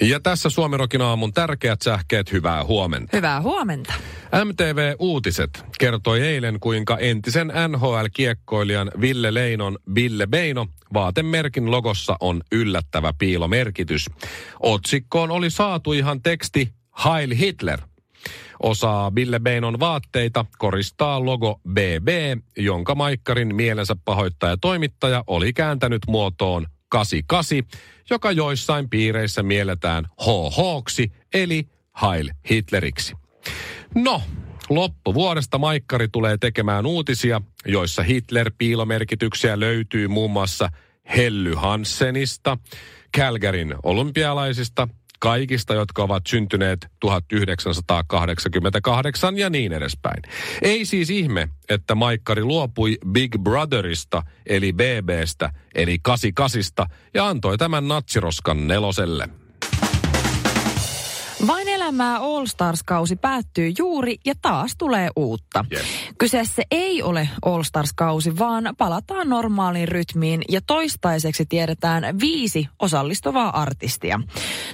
Ja tässä Suomirokin aamun tärkeät sähkeet, hyvää huomenta. Hyvää huomenta. MTV Uutiset kertoi eilen, kuinka entisen NHL-kiekkoilijan Ville Leinon Ville Beino vaatemerkin logossa on yllättävä piilomerkitys. Otsikkoon oli saatu ihan teksti Heil Hitler. Osaa Ville Beinon vaatteita koristaa logo BB, jonka Maikkarin mielensä pahoittaja toimittaja oli kääntänyt muotoon 88, joka joissain piireissä mielletään HHksi, eli Heil Hitleriksi. No, loppuvuodesta Maikkari tulee tekemään uutisia, joissa Hitler-piilomerkityksiä löytyy muun muassa Helly Hansenista, Calgaryn olympialaisista, kaikista, jotka ovat syntyneet 1988 ja niin edespäin. Ei siis ihme, että Maikkari luopui Big Brotherista, eli BBstä, eli 88 ja antoi tämän natsiroskan neloselle. Vain elämää All Stars-kausi päättyy juuri ja taas tulee uutta. Yes. Kyseessä ei ole All Stars-kausi, vaan palataan normaaliin rytmiin ja toistaiseksi tiedetään viisi osallistuvaa artistia.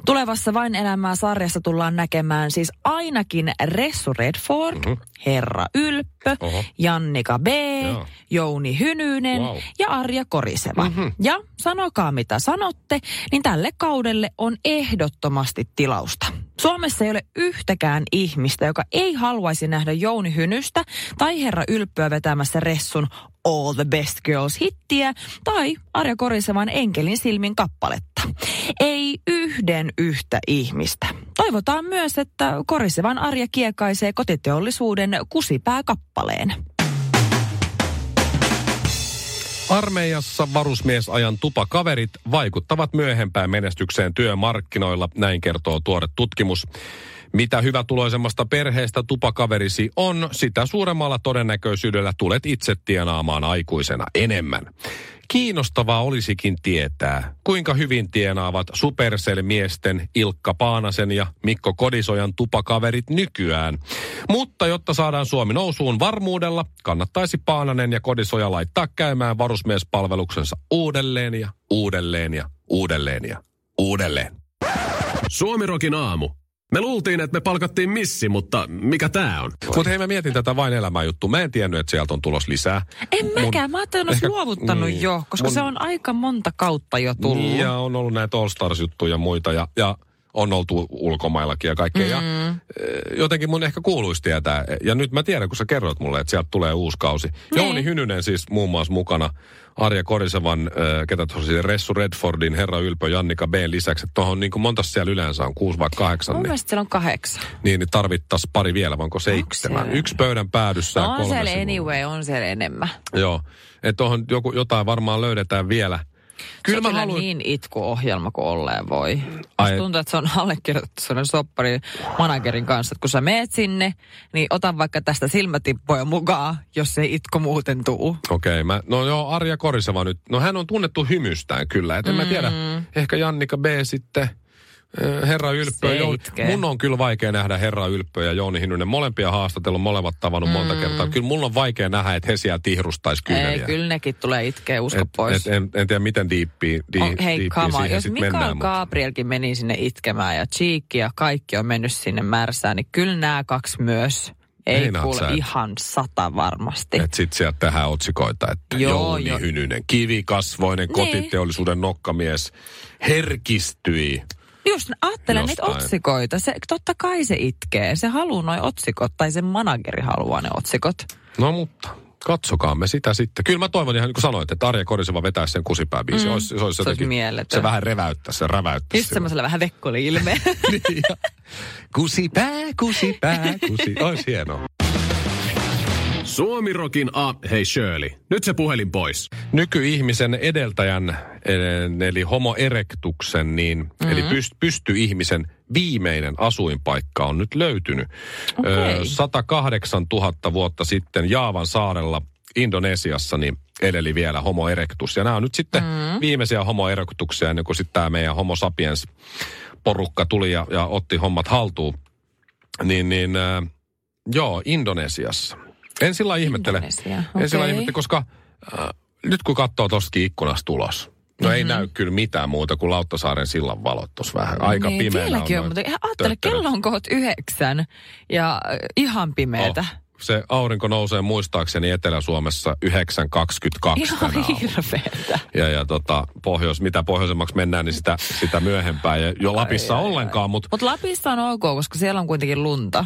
Tulevassa Vain elämää sarjassa tullaan näkemään siis ainakin Ressu Redford, mm-hmm. Herra Ylppö, Oho. Jannika B, Joo. Jouni Hynynen Wow. ja Arja Koriseva. Mhm. Ja sanokaa mitä sanotte, niin tälle kaudelle on ehdottomasti tilausta. Suomessa ei ole yhtäkään ihmistä, joka ei haluaisi nähdä Jouni Hynystä tai Herra Ylppöä vetämässä Ressun All the Best Girls hittiä tai Arja Korisevan Enkelin silmin kappaletta. Ei yhden yhtä ihmistä. Toivotaan myös, että Korisevan Arja kiekaisee kotiteollisuuden kusipääkappaleen. Armeijassa varusmiesajan tupakaverit vaikuttavat myöhempään menestykseen työmarkkinoilla, näin kertoo tuore tutkimus. Mitä hyvätuloisemmasta perheestä tupakaverisi on, sitä suuremmalla todennäköisyydellä tulet itse tienaamaan aikuisena enemmän. Kiinnostavaa olisikin tietää, kuinka hyvin tienaavat Supercell-miesten Ilkka Paanasen ja Mikko Kodisojan tupakaverit nykyään. Mutta jotta saadaan Suomi nousuun varmuudella, kannattaisi Paananen ja Kodisoja laittaa käymään varusmiespalveluksensa uudelleen ja uudelleen ja uudelleen ja uudelleen. Suomirokin aamu. Me luultiin, että me palkattiin missi, mutta mikä tää on? Mutta hei, mä mietin tätä vain elämää juttu. Mä en tiennyt, että sieltä on tulos lisää. En mäkään, mä ajattelin, että luovuttanut niin. jo, koska Mun- se on aika monta kautta jo tullut. Niin, ja on ollut näitä All Stars-juttuja ja muita. Ja, ja on oltu ulkomaillakin ja kaikkea. Mm. Ja, eh, jotenkin mun ehkä kuuluisi tietää. Ja nyt mä tiedän, kun sä kerroit mulle, että sieltä tulee uusi kausi. Niin. Jouni Hynynen siis muun muassa mukana. Arja Korisevan, äh, ketä tuossa Ressu Redfordin, Herra Ylpö, Jannika B. lisäksi. Että tuohon niin kuin monta siellä yleensä on, kuusi vai kahdeksan. Mun Niin, mielestä siellä on kahdeksan. niin, niin tarvittaisiin pari vielä, vai onko seitsemän? Yksi pöydän päädyssä No on kolme siellä anyway, on siellä enemmän. Joo, että tuohon joku, jotain varmaan löydetään vielä. Kyllä se on mä kyllä haluan- niin itkuohjelma kuin olleen voi. Ai- tuntuu, että se on allekirjoitettu sellainen soppari managerin kanssa, että kun sä meet sinne, niin ota vaikka tästä silmätippoja mukaan, jos ei itku muuten tuu. Okei, mä, no joo, Arja Koriseva nyt. No hän on tunnettu hymystään kyllä. Et en mä tiedä, ehkä Jannika B sitten, Herra Ylppö. Mun on kyllä vaikea nähdä Herra Ylppö ja Jouni Hinunen. Molempia haastatellut, molemmat tavannut mm. monta kertaa. Kyllä mulla on vaikea nähdä, että he siellä tihrustaisi Ei, kyyneliä. kyllä nekin tulee itkeä, usko Et, pois. et, en, en tiedä, miten diippiin, di, on, hei, kama, jos Mikael mennään. mutta- Gabrielkin meni sinne itkemään ja Cheekki ja kaikki on mennyt sinne märsään, niin kyllä nämä kaksi myös. Ei Meinaat kuule sä, et- ihan sata varmasti. Että sit sieltä tehdään otsikoita, että Joo, Jouni joo. Hynynen, kivikasvoinen Niin. kotiteollisuuden nokkamies, herkistyi. Just ajattelen niitä otsikoita. Se, totta kai se itkee. Se haluaa noin otsikot tai se manageri haluaa ne otsikot. No mutta, katsokaamme sitä sitten. Kyllä mä toivon ihan niin kuin sanoit, että Arja Koriseva vetäisi sen kusipääbiisi. Mm. Olisi, se, olisi Se olisi mieletön. se vähän reväyttäisi, se räväyttäisi. Just semmoisella vähän vekkoli-ilmeellä. Niin, ja kusipää, kusipää, kusi. Olisi hienoa. Suomirokin a... Hei Shirley, nyt se puhelin pois. Nykyihmisen edeltäjän, eh, eli homo erectuksen, niin, mm-hmm. eli pyst, pysty-ihmisen viimeinen asuinpaikka on nyt löytynyt. Ö, 108 000 vuotta sitten Jaavan saarella Indonesiassa niin edeli vielä homo erectus. Ja nämä on nyt sitten mm. viimeisiä homo erectuksia ennen kuin sitten tämä meidän homo sapiens porukka tuli ja, ja otti hommat haltuun. Niin, niin äh, joo, Indonesiassa. En sillä ihmettele. Indonesia, En sillä ihmettele, koska äh, nyt kun katsoo tostakin ikkunasta tulos, No ei näy kyllä mitään muuta kuin Lauttasaaren sillan valot tuossa vähän. Aika niin, pimeänä on, noin mutta ajattele, kello on kohta yhdeksän ja äh, ihan pimeetä. Oh, se aurinko nousee muistaakseni Etelä-Suomessa 9.22 Ihan hirveetä. Ja, ja tota, pohjois, mitä pohjoisemmaksi mennään, niin sitä, sitä myöhempään. Ja jo Lapissa ollenkaan, mutta Mutta Lapissa on ok, koska siellä on kuitenkin lunta.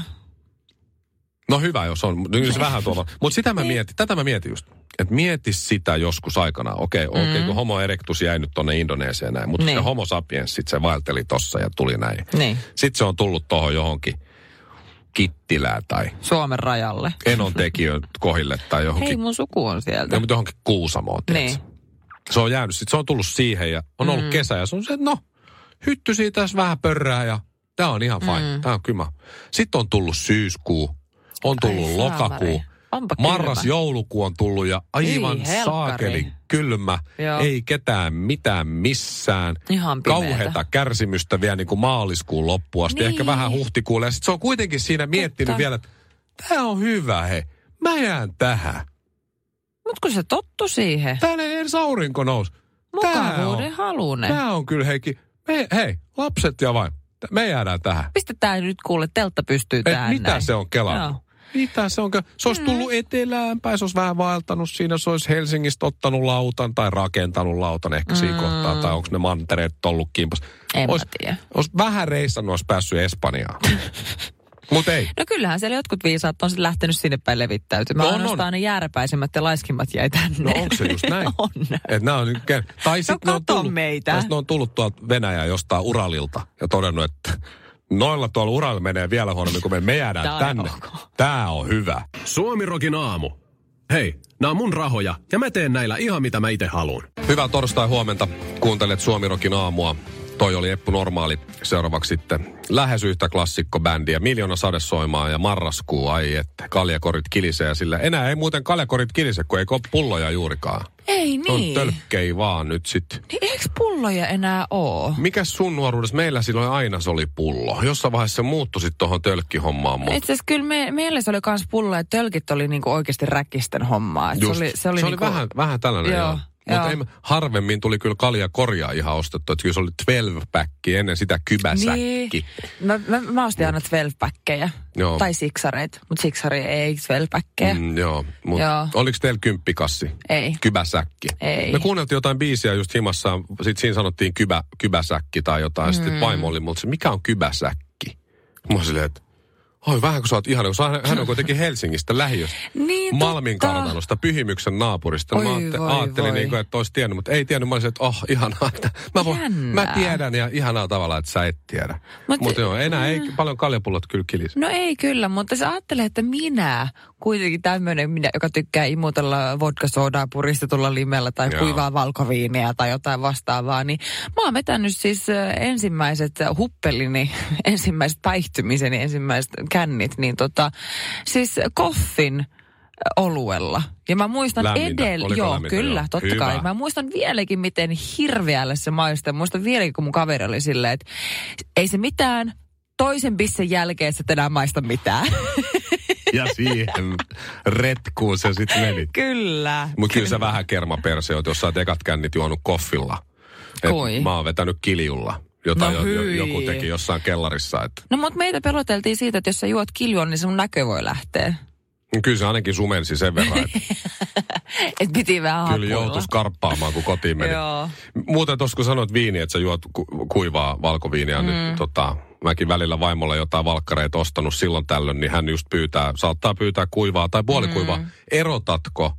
No hyvä, jos on. Se vähän tuolla. Mutta sitä mä Niin. mietin, tätä mä mietin just. Että mieti sitä joskus aikanaan. Okei, okay, okei, okay, kun homo erectus jäi nyt tonne Indonesiaan näin. Mutta Mm. Niin. se homo sapiens sit se vaelteli tossa ja tuli näin. Niin, Sitten se on tullut tuohon johonkin Kittilään tai Suomen rajalle. Enon tekijöön kohille tai johonkin, Hei, mun suku on sieltä. no, mutta johonkin Kuusamoon. Niin. Se on jäänyt, sit se on tullut siihen ja on ollut mm. kesä ja se on se, että no, hytty siitä vähän pörrää ja tämä on ihan fine, mm. tämä on kymä. Sitten on tullut syyskuu, on tullut Ai lokakuu, saamari. Onpa marras kylmä. joulukuu on tullut ja aivan Ei helkkari. saakeli kylmä, Joo. ei ketään mitään missään. Ihan. Kauheata kärsimystä vielä niin kuin maaliskuun loppuun asti, Niin. ehkä vähän huhtikuulle. Ja sitten se on kuitenkin siinä miettinyt Totta. vielä, että tämä on hyvä he, mä jään tähän. Mut kun se tottu siihen. Täällä ei edes aurinko nousi. Mukavuuden halunen. tää on kyllä heikki. Me, hei, lapset ja vain, me jäädään tähän. Pistetään nyt kuule, teltta pystyy Et tähän mitä näin. se on kelannut? Mitä se on? ke- Se olisi tullut etelään päin, se olisi vähän vaeltanut siinä, se olisi Helsingistä ottanut lautan tai rakentanut lautan ehkä siinä Mm. kohtaa, tai onko ne mantereet ollut kimpas. En Ois, tiedä. olisi vähän reissannut, olisi päässyt Espanjaan. Mutta ei. No kyllähän siellä jotkut viisaat on sitten lähtenyt sinne päin levittäytymään. No No, on, Ainoastaan on. ne jääräpäisemmät ja laiskimmat jäi tänne. No onko se just näin? on. Et nää on, tai sitten ne on tullut, meitä. ne on tullut tuolta Venäjää jostain Uralilta ja todennut, että noilla tuolla Uralla menee vielä huonommin kuin me, me jäädään Tää on tänne. ok. Tää on hyvä. Suomirokin aamu. Hei, nämä on mun rahoja ja mä teen näillä ihan mitä mä itse haluan. Hyvää torstai huomenta. Kuuntelet Suomirokin aamua. Toi oli Eppu Normaali. Seuraavaksi sitten lähes yhtä klassikko-bändiä. Miljoona sadesoimaa ja marraskuu. Ai että kaljakorit kilisee sillä. Enää ei muuten kaljakorit kilise, kun ei ole pulloja juurikaan. Ei Ne On niin. tölkkei vaan nyt sitten. Niin eikö pulloja enää oo? Mikäs sun nuoruudessa? Meillä silloin aina se oli pullo. Jossain vaiheessa se muuttui sitten tuohon tölkkihommaan. Mutta Itse asiassa kyllä me, meillä se oli kans pullo, että tölkit oli niinku oikeasti räkkisten hommaa. Et se Just. oli, se oli, se oli niinku, vähän, vähän tällainen, Joo, joo. Mutta ei, harvemmin tuli kyllä kalja korjaa ihan ostettu. Että kyllä se oli 12-päkki, ennen sitä kybäsäkki. Niin. Mä, mä, mä ostin aina 12-päkkejä. Joo. Tai siksareita. Mutta siksari ei 12-päkkejä. Mm. Joo, mutta Joo. oliko teillä kymppikassi? Ei. Kybäsäkki. Ei. Me kuunneltiin jotain biisiä just himassa, sit siinä sanottiin kybä, kybäsäkki tai jotain. Mm. Sitten vaimo oli multa, se, mikä on kybäsäkki? Mä silleen, että oi vähän kun sä oot ihana, kun hän on kuitenkin Helsingistä lähiöstä. Niin, Malmin totta. kartanosta, Pyhimyksen naapurista. Oi mä aatte- voi ajattelin, voi. niin kuin, että olisi tiennyt, mutta ei tiennyt. Mä olisin, että oh, ihanaa. Että mä, voin, mä tiedän ja ihanaa tavalla, että sä et tiedä. Mut- Mutta Mut joo, enää ei paljon kaljapullot kyllä kilisi. No ei kyllä, mutta sä ajattelee, että minä, kuitenkin tämmöinen, minä, joka tykkää imutella vodka-soodaa puristetulla limellä tai Joo. kuivaa valkoviiniä tai jotain vastaavaa, niin mä oon vetänyt siis ensimmäiset huppelini, ensimmäiset päihtymiseni, ensimmäiset kännit, niin tota, siis koffin oluella. Ja mä muistan Oliko joo, lämmintä? kyllä, Joo. totta Hyvä. kai. Mä muistan vieläkin, miten hirveälle se maistuu. Mä muistan vieläkin, kun mun kaveri oli silleen, että ei se mitään, toisen bissen jälkeen sä et enää maista mitään. Ja siihen retkuun se sitten meni. kyllä. Mutta kyllä sä vähän kermaperse oot, jos sä oot ekat kännit juonut koffilla. Et Kui? Mä oon vetänyt kiljulla, jota No jo, joku teki jossain kellarissa. Et, No mutta meitä peloteltiin siitä, että jos sä juot kiljon, niin sun näkö voi lähteä. kyllä se ainakin sumensi sen verran, että Et piti vähän kyllä hapuilla. joutui skarppaamaan, kun kotiin meni. Joo. Muuten tuossa kun sanoit viini, että sä juot ku- kuivaa valkoviiniä, mm. niin tota, mäkin välillä vaimolle jotain valkkareita ostanut silloin tällöin, niin hän just pyytää, saattaa pyytää kuivaa tai puolikuivaa. Mm. Erotatko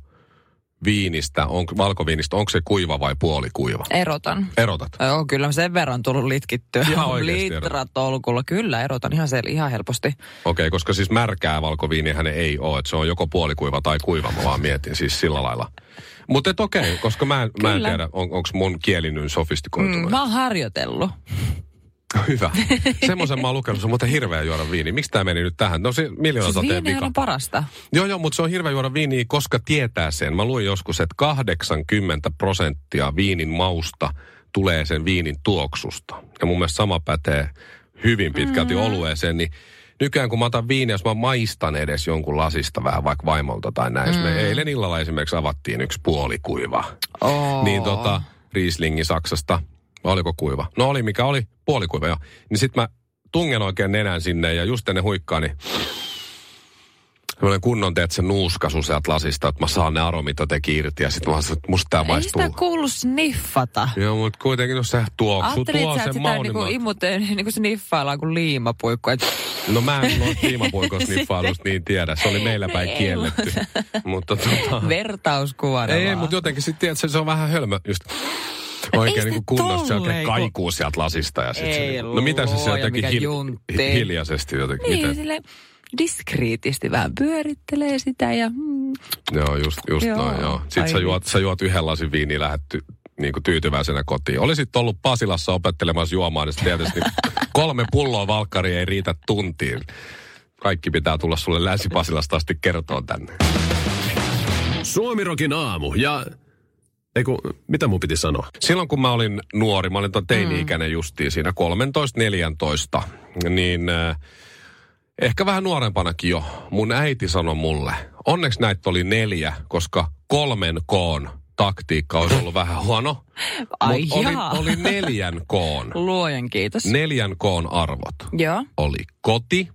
viinistä, on, valkoviinistä, onko se kuiva vai puolikuiva? Erotan. Erotat. Joo, kyllä mä sen verran tullut litkittyä. Ihan oikeesti Litratolkulla. Kyllä, erotan ihan, sel- ihan helposti. Okei, okay, koska siis märkää valkoviiniähän ei ole, että se on joko puolikuiva tai kuiva, mä vaan mietin siis sillä lailla. Mutta okei, okay, koska mä en, mä en tiedä, on, onko mun kieli nyt sofistikoitunut. Mm, mä oon harjoitellut. Hyvä. Semmoisen mä oon lukenut, se on muuten hirveä juoda viini. Miksi tämä meni nyt tähän? No se miljoona Siis sateen vika. on parasta. Joo, joo, mutta se on hirveä juoda viiniä, koska tietää sen. Mä luin joskus, että 80 prosenttia viinin mausta tulee sen viinin tuoksusta. Ja mun mielestä sama pätee hyvin pitkälti mm. olueeseen, niin nykyään kun mä otan viiniä, jos mä maistan edes jonkun lasista vähän vaikka vaimolta tai näin. Mm. Me eilen illalla esimerkiksi avattiin yksi puolikuiva. Oh. Niin tota, Rieslingi Saksasta. Oliko kuiva? No oli mikä oli, puolikuiva jo. Niin sit mä tungen oikein nenän sinne ja just ennen huikkaa, niin semmoinen kunnon, teet se nuuskasu sieltä lasista, että mä saan ne aromit jotenkin irti. Ja sitten mä sanoin, että musta tää Ei maistuu. sitä kuulu sniffata. Joo, mutta kuitenkin no se tuoksu tuo sen sitä niinku maunimman. imut, niinku sniffaillaan kuin liimapuikku. Et No mä en noista liimapuikosniffailusta niin tiedä. Se oli meillä päin Ei, kielletty. mutta tota... vertauskuvana Ei, mutta jotenkin sitten tiedät, se, se on vähän hölmö just. Oikein ei niin kuin kunnossa se oikein tolleen, kun- kaikuu sieltä lasista. Ja sit Ei se, no mitä se luoja, jotenkin hil, hiljaisesti jotenkin. Niin, Miten? sille diskriitisti vähän pyörittelee sitä ja... Mm, Joo, just, just Joo. noin, joo. Sitten Ai sä juot, sä juot yhden lasin viiniä lähdet ty, niin kuin tyytyväisenä kotiin. Olisit ollut Pasilassa opettelemassa juomaan, niin tietysti kolme pulloa valkkaria ei riitä tuntiin. Kaikki pitää tulla sulle Länsi-Pasilasta asti kertoa tänne. Suomirokin aamu ja... Eiku, mitä mun piti sanoa? Silloin kun mä olin nuori, mä olin tuon teini-ikäinen justiin siinä 13-14, niin äh, ehkä vähän nuorempanakin jo, mun äiti sanoi mulle, onneksi näitä oli neljä, koska kolmen koon taktiikka olisi ollut vähän huono. Ai Mut oli, oli neljän koon, luojan kiitos. neljän koon arvot. Joo, Oli koti,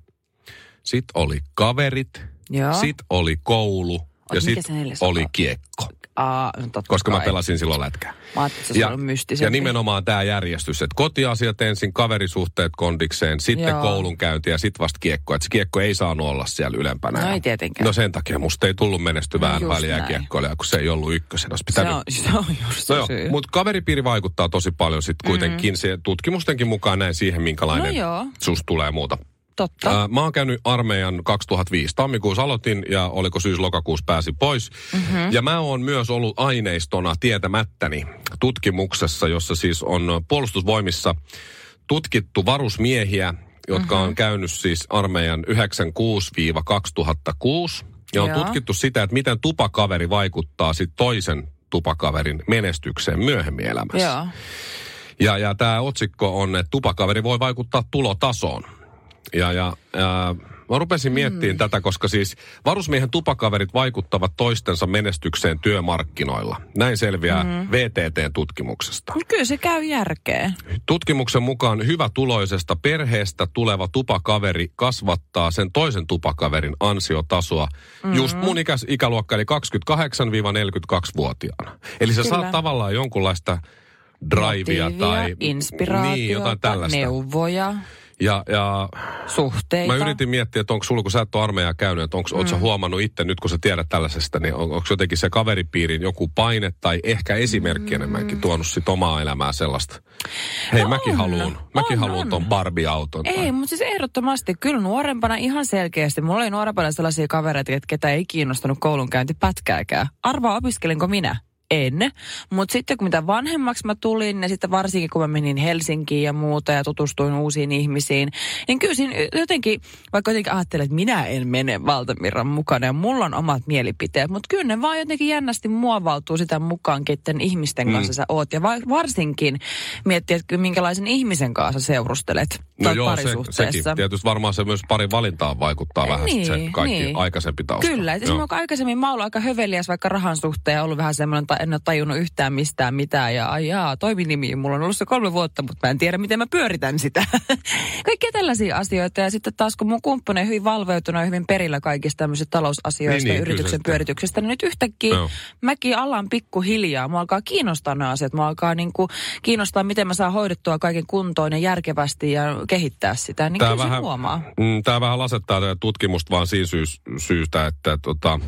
sit oli kaverit, joo. sit oli koulu ja mikä sit oli kiekko. Aa, no Koska mä kai. pelasin silloin lätkää. Mä että se on mystisempi. ja nimenomaan tämä järjestys, että kotiasiat ensin, kaverisuhteet kondikseen, sitten Joo. koulunkäynti ja sitten vasta kiekko. Että se kiekko ei saanut olla siellä ylempänä. No Ja- ei tietenkään. No sen takia musta ei tullut menestyvää No just NHL näin. kiekkoilija, kun se ei ollut ykkösen. Se, on, se on just No syy. mutta kaveripiiri vaikuttaa tosi paljon sitten kuitenkin. Se tutkimustenkin mukaan näin siihen, minkälainen No joo. susta tulee muuta. Totta. Ää, mä oon käynyt armeijan 2005. Tammikuussa aloitin ja oliko syys-lokakuussa pääsin pois. Mm-hmm. Ja mä oon myös ollut aineistona tietämättäni tutkimuksessa, jossa siis on puolustusvoimissa tutkittu varusmiehiä, jotka mm-hmm. on käynyt siis armeijan 96-2006. Ja on Joo. tutkittu sitä, että miten tupakaveri vaikuttaa sit toisen tupakaverin menestykseen myöhemmin elämässä. Joo. Ja, ja tämä otsikko on, että tupakaveri voi vaikuttaa tulotasoon. Ja, ja ää, mä rupesin miettimään mm. tätä, koska siis varusmiehen tupakaverit vaikuttavat toistensa menestykseen työmarkkinoilla. Näin selviää mm. VTT-tutkimuksesta. Kyllä se käy järkeen. Tutkimuksen mukaan hyvätuloisesta perheestä tuleva tupakaveri kasvattaa sen toisen tupakaverin ansiotasoa mm-hmm. just mun ikäs, ikäluokka, eli 28-42-vuotiaana. Eli Kyllä. saat tavallaan jonkunlaista drivea Motiivia, tai inspiraatiota, niin, jotain tällaista. neuvoja, Ja, ja suhteita. mä yritin miettiä, että onko sulla, kun sä et ole armeijaa käynyt, että onko mm. sä huomannut itse nyt, kun sä tiedät tällaisesta, niin on, onko jotenkin se kaveripiirin joku paine tai ehkä esimerkki mm. enemmänkin tuonut sit omaa elämää sellaista. Hei, No mäkin on. haluun, mäkin On, haluun on. ton Barbie-auton. Ei, mutta siis ehdottomasti. Kyllä nuorempana ihan selkeästi. Mulla oli nuorempana sellaisia kavereita, ketä ei kiinnostanut koulunkäynti pätkääkään. Arvaa, opiskelinko minä? En. Mutta sitten kun mitä vanhemmaksi mä tulin, ja sitten varsinkin kun mä menin Helsinkiin ja muuta ja tutustuin uusiin ihmisiin, niin kyllä siinä jotenkin, vaikka jotenkin ajattelin, että minä en mene valtavirran mukana ja mulla on omat mielipiteet, mutta kyllä ne vaan jotenkin jännästi muovautuu sitä mukaan, keiden ihmisten kanssa mm. sä oot. Ja va- varsinkin miettiä, että minkälaisen ihmisen kanssa seurustelet No tai joo, se, parisuhteessa. sekin. Tietysti varmaan se myös parin valintaan vaikuttaa vähän sit se Niin, kaikki niin. aikaisempi tausta. Kyllä, esimerkiksi aikaisemmin mä oon ollut aika höveliäs vaikka rahan suhteen ollut vähän semmoinen, että en ole tajunnut yhtään mistään mitään. Ja ai jaa, toiminimi, mulla on ollut se kolme vuotta, mutta mä en tiedä, miten mä pyöritän sitä. Kaikkia tällaisia asioita. Ja sitten taas kun mun kumppani on hyvin valveutunut ja hyvin perillä kaikista tämmöisistä talousasioista Niin, niin, kyllä se yrityksen sitten- pyörityksestä, niin nyt yhtäkkiä Joo. mäkin alan pikkuhiljaa. Mua alkaa kiinnostaa nämä asiat. Mua alkaa niin kuin kiinnostaa, miten mä saan hoidettua kaiken kuntoon ja järkevästi ja kehittää sitä. Niin kyllä se huomaa. Mm, Tämä vähän lasettaa tätä tutkimusta vaan siinä syys, syystä, että tota,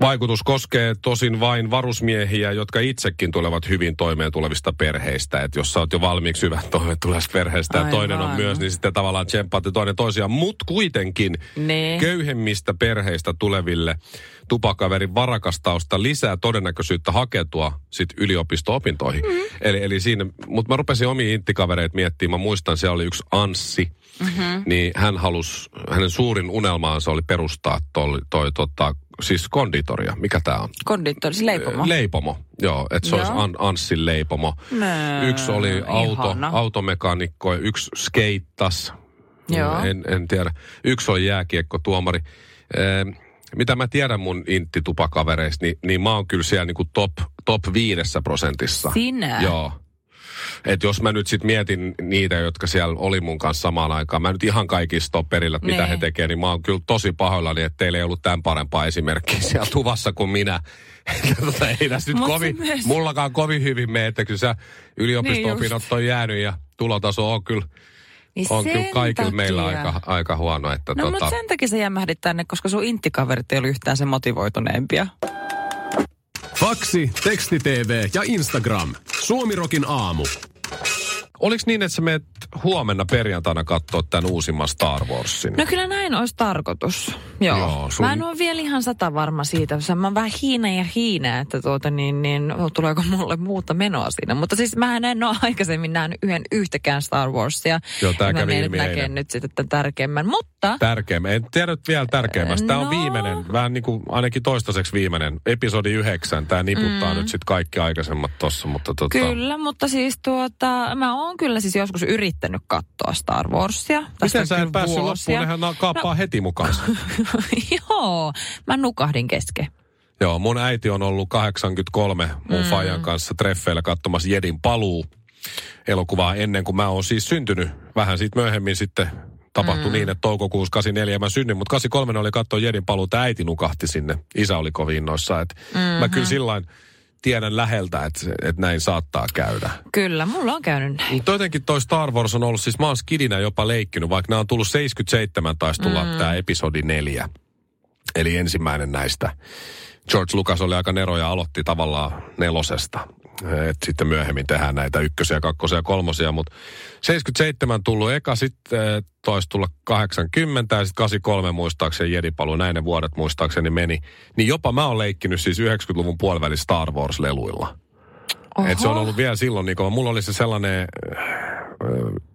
vaikutus koskee tosin vain varusmiehiä, jotka itsekin tulevat hyvin toimeen tulevista perheistä. Että jos sä oot jo valmiiksi hyvän toimeen tulevasta perheestä ja Aivan. toinen on myös, niin sitten tavallaan tsemppaatte toinen toisiaan. Mutta kuitenkin Nee. köyhemmistä perheistä tuleville tupakaverin varakastausta lisää todennäköisyyttä hakeutua sit yliopisto-opintoihin. Mm. Eli, eli siinä, mutta mä rupesin omia inttikavereita miettimään. Mä muistan, siellä oli yksi Anssi, mm-hmm. niin hän halusi, hänen suurin unelmaansa oli perustaa toi, toi tota, siis konditoria. Mikä tämä on? Konditori, siis leipomo. Leipomo, joo. Että se Joo. olisi An, Anssin leipomo. Nö, Yksi oli auto, ihana. automekaanikko ja yksi skeittas. Joo. En, en tiedä. Yksi oli jääkiekko tuomari. mitä mä tiedän mun intti-tupakavereista, niin, niin mä oon kyllä siellä niinku top, top viidessä prosentissa. Sinä? Joo. Et jos mä nyt sit mietin niitä, jotka siellä oli mun kanssa samaan aikaan, mä nyt ihan kaikista ole perillä, että mitä Nee. he tekee, niin mä oon kyllä tosi pahoillani, että teillä ei ollut tämän parempaa esimerkkiä siellä tuvassa kuin minä. tota, ei tässä nyt Mut kovin, myös- mullakaan kovin hyvin mene, että kyllä sä yliopisto-opinnot on jäänyt ja tulotaso on kyllä, Niin on kyllä sen kaikilla meillä takia. aika, aika huono. Että No tota, mutta sen takia sä jämähdit tänne, koska sun inttikaverit ei ollut yhtään se motivoituneempia. Faksi, teksti-tv ja Instagram. Suomirokin aamu. Oliko niin, että sä menet huomenna perjantaina katsoa tämän uusimman Star Warsin? No kyllä näin olisi tarkoitus. Joo. Joo, sun- Mä en ole vielä ihan sata varma siitä. Mä oon vähän hiina ja hiina, että tuota niin, niin tuleeko mulle muuta menoa siinä. Mutta siis mä en ole aikaisemmin nähnyt yhden yhtäkään Star Warsia. Joo, tää mä kävi ilmi eilen. nyt sitten tämän tärkeimmän. Mutta Tärkeimmä. En tiedä nyt vielä tärkeimmästä. Tämä on No. viimeinen, vähän niin kuin ainakin toistaiseksi viimeinen. Episodi yhdeksän. Tämä niputtaa mm. nyt sitten kaikki aikaisemmat tossa, mutta tota... Kyllä, mutta siis tuota, mä oon kyllä siis joskus yrittänyt katsoa Star Warsia. Tästä Miten sä et päässyt vuosia. loppuun? Nehän kaappaa no. heti mukaan. Joo, mä nukahdin kesken. Joo, mun äiti on ollut 83 mun mm. Fajan kanssa treffeillä katsomassa Jedin paluu elokuvaa ennen kuin mä oon siis syntynyt. Vähän siitä myöhemmin sitten tapahtui mm. niin, että toukokuussa 84 mä synnyin, mutta 83 oli katsoa Jedin paluu, että äiti nukahti sinne. Isä oli kovin innoissa. Että mm-hmm. Mä kyllä sillain tiedän läheltä, että, että näin saattaa käydä. Kyllä, mulla on käynyt näin. Mutta jotenkin toi Star Wars on ollut, siis mä oon skidinä jopa leikkinyt, vaikka nämä on tullut 77, taisi tulla mm. tämä episodi neljä. Eli ensimmäinen näistä. George Lucas oli aika nero ja aloitti tavallaan nelosesta. Et sitten myöhemmin tehdään näitä ykkösiä, kakkosia ja kolmosia, mutta 77 tullut eka, sitten eh, toisi tulla 80 ja sitten 83 muistaakseni Jedipalu, näin ne vuodet muistaakseni meni. Niin jopa mä oon leikkinyt siis 90-luvun puoliväli Star Wars-leluilla. Oho. Et se on ollut vielä silloin, niin kun mulla oli se sellainen äh,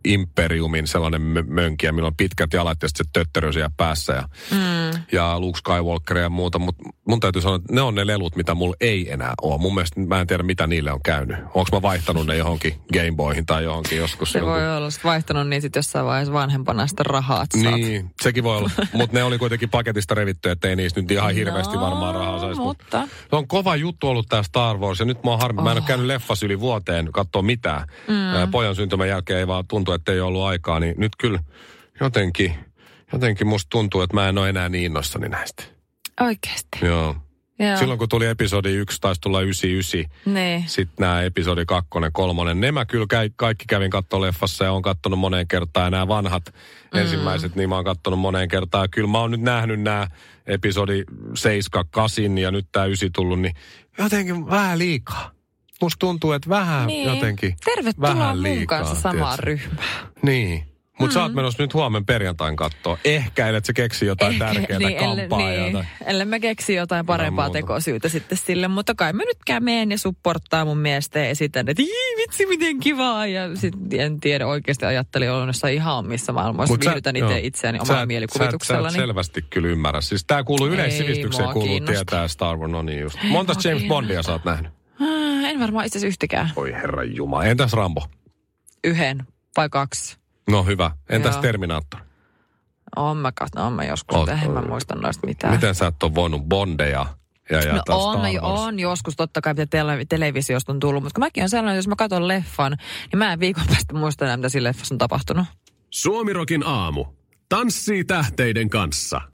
Imperiumin sellainen mö- mönkiä, millä on pitkät jalat ja sitten se tötterö siellä päässä ja, mm. ja Luke Skywalker ja muuta. Mutta mun täytyy sanoa, että ne on ne lelut, mitä mulla ei enää ole. Mun mielestä mä en tiedä, mitä niille on käynyt. Onko mä vaihtanut ne johonkin Gameboyhin tai johonkin joskus. Se jonkun- voi olla sit vaihtanut niin sit jossain vaiheessa vanhempana sitä rahaa, että saat. Niin, sekin voi olla. Mutta ne oli kuitenkin paketista revitty, ettei niistä nyt ihan hirveästi No, varmaan rahaa saisi. mut- mutta- Se on kova juttu ollut tämä Star Wars ja nyt mä oon harmi. Mä en ole käynyt leffassa yli vuoteen katsoa mitään. Mm. Pojan syntymän jälkeen ei vaan tuntuu, että ei ole ollut aikaa, niin nyt kyllä jotenkin, jotenkin musta tuntuu, että mä en ole enää niin innoissani näistä. Oikeesti. Joo. Joo. Silloin kun tuli episodi 1, taisi tulla 99, Niin. sitten nämä episodi 2, 3, ne mä kyllä käy, kaikki kävin katsoa leffassa ja on kattonut moneen kertaan. Ja nämä vanhat mm. ensimmäiset, niin mä oon kattonut moneen kertaan. Kyllä mä oon nyt nähnyt nämä episodi 7, 8 ja nyt tämä 9 tullut, niin jotenkin vähän liikaa. Musta tuntuu, että vähän Niin. jotenkin Tervetuloa vähän mun liikaa, kanssa samaan ryhmään. Niin. Mutta mm. sä oot menossa nyt huomenna perjantain kattoa. Ehkä, ellei se keksi jotain tärkeää niin, kampaa. niin, tai- ellen mä keksi jotain parempaa muuta. tekosyytä sitten sille, mutta kai mä nytkään meen ja supporttaa mun miestä ja esitän, että "Ii, vitsi miten kivaa ja sitten en tiedä oikeasti ajattelin olla jossain ihan omissa maailmoissa, Mut sä- viihdytän itse itseäni Sä omalla et- mielikuvituksellani. Sä, et- sä et selvästi kyllä ymmärrä. Siis tää kuuluu Ei, yleissivistykseen, kuuluu kiinnosta. tietää Star Wars. No niin just. Monta James. Bondia sä oot nähnyt? En varmaan itse asiassa yhtäkään. Oi herran jumala. Entäs Rambo? Yhden vai kaksi. No hyvä. Entäs Joo. Terminaattor? Oon mä, kat- oon mä joskus, Oot- en mä muista noista mitään. Miten sä et ole voinut Bondeja ja, ja No on, on joskus totta kai, mitä tele- televisiosta on tullut, mutta kun mäkin on sellainen, että jos mä katson leffan, niin mä en viikon päästä muista enää, mitä siinä leffassa on tapahtunut. Suomirokin aamu. Tanssii tähteiden kanssa.